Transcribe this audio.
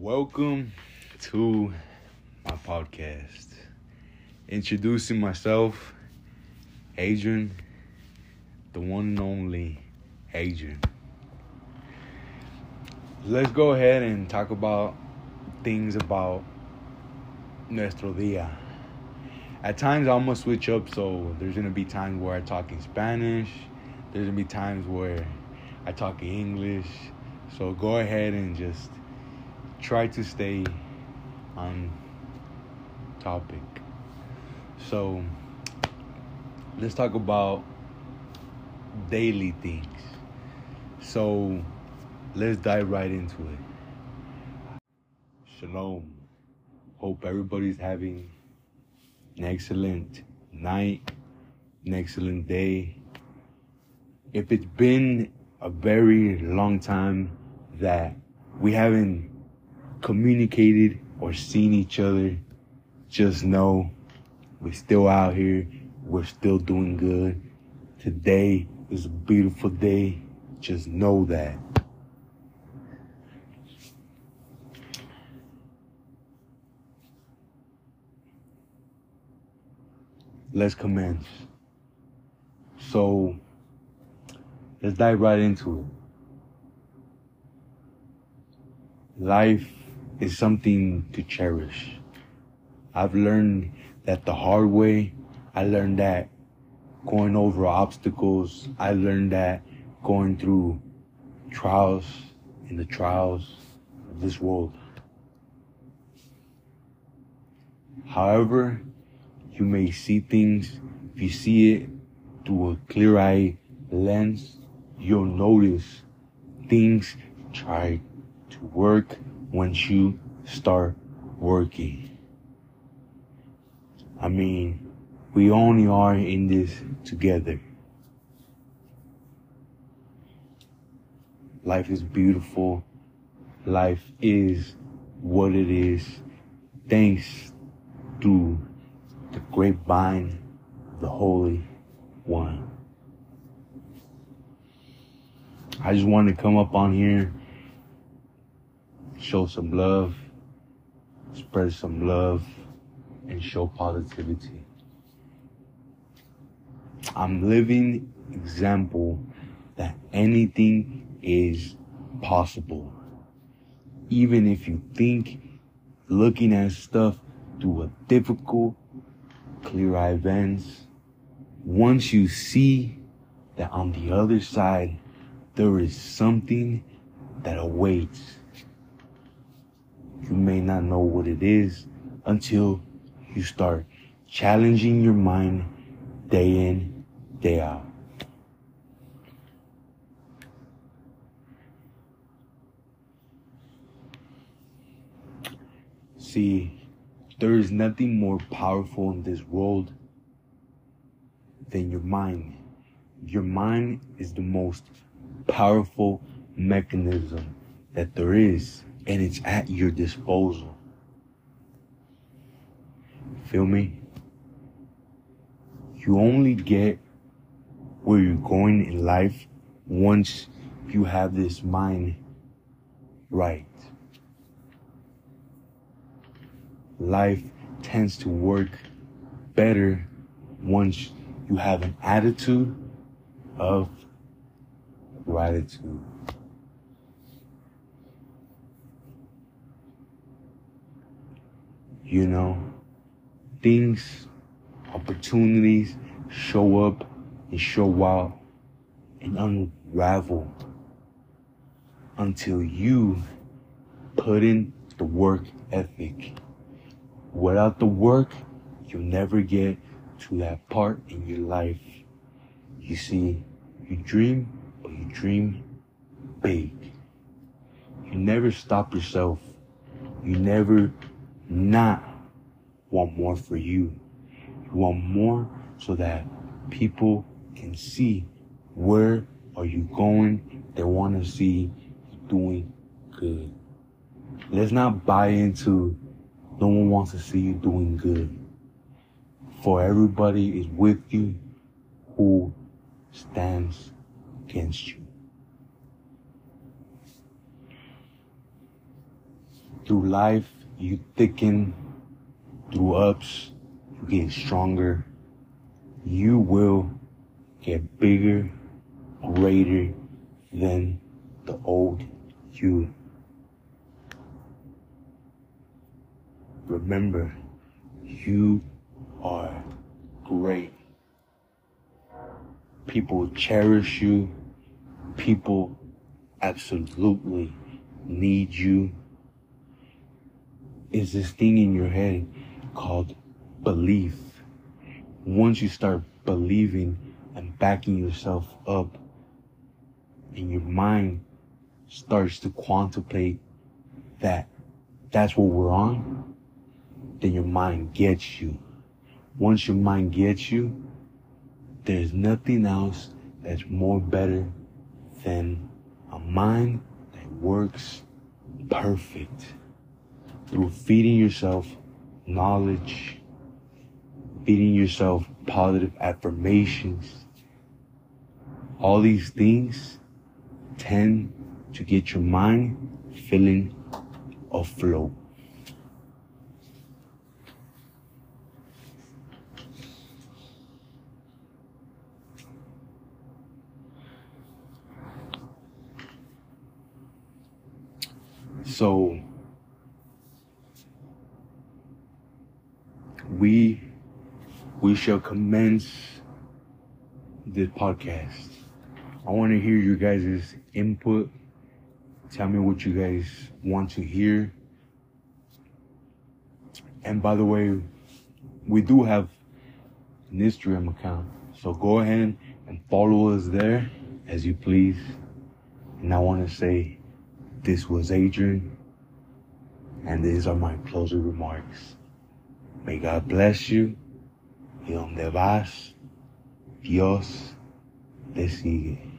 Welcome to my podcast. Introducing myself, Adrian, the one and only Adrian. Let's go ahead and talk about things about nuestro día. At times, I'm gonna switch up, so there's gonna be times where I talk in Spanish, there's gonna be times where I talk in English. So go ahead and just try to stay on topic. So let's talk about daily things. So let's dive right into it. Shalom. Hope everybody's having an excellent night, an excellent day. If it's been a very long time that we haven't communicated or seen each other, just know we're still out here. We're still doing good. Today is a beautiful day. Just know that. Let's commence. So, let's dive right into it. Life is something to cherish. I've learned that the hard way. I learned that going over obstacles. I learned that going through trials in the trials of this world. However, you may see things, if you see it through a clear eye lens, you'll notice things try to work once you start working. I mean, we only are in this together. Life is beautiful. Life is what it is. Thanks to the grapevine, the Holy One. I just wanted to come up on here, show some love, spread some love, and show positivity. I'm living example that anything is possible. Even if you think looking at stuff through a difficult, clear eye lens, once you see that on the other side there is something that awaits. May not know what it is until you start challenging your mind day in, day out. See, there is nothing more powerful in this world than your mind. Your mind is the most powerful mechanism that there is, and it's at your disposal. Feel me? You only get where you're going in life once you have this mind right. Life tends to work better once you have an attitude of gratitude. You know, things, opportunities show up and show out and unravel until you put in the work ethic. Without the work, you'll never get to that part in your life. You see, you dream, but you dream big. You never stop yourself. You never not want more for you. You want more so that people can see where are you going. They want to see you doing good. Let's not buy into no one wants to see you doing good. For everybody is with you who stands against you. through life, you thicken through ups, you get stronger. You will get bigger, greater than the old you. Remember, you are great. People cherish you. People absolutely need you. Is this thing in your head called belief. Once you start believing and backing yourself up, and your mind starts to contemplate that that's what we're on, then your mind gets you. Once your mind gets you, there's nothing else that's more better than a mind that works perfect through feeding yourself knowledge, feeding yourself positive affirmations. All these things tend to get your mind feeling afloat. So, we we shall commence this podcast. I want to hear your guys' input. Tell me what you guys want to hear. And by the way, we do have an Instagram account. So go ahead and follow us there as you please. And I want to say this was Adrian. And these are my closing remarks. May God bless you. Y donde vas, Dios te sigue.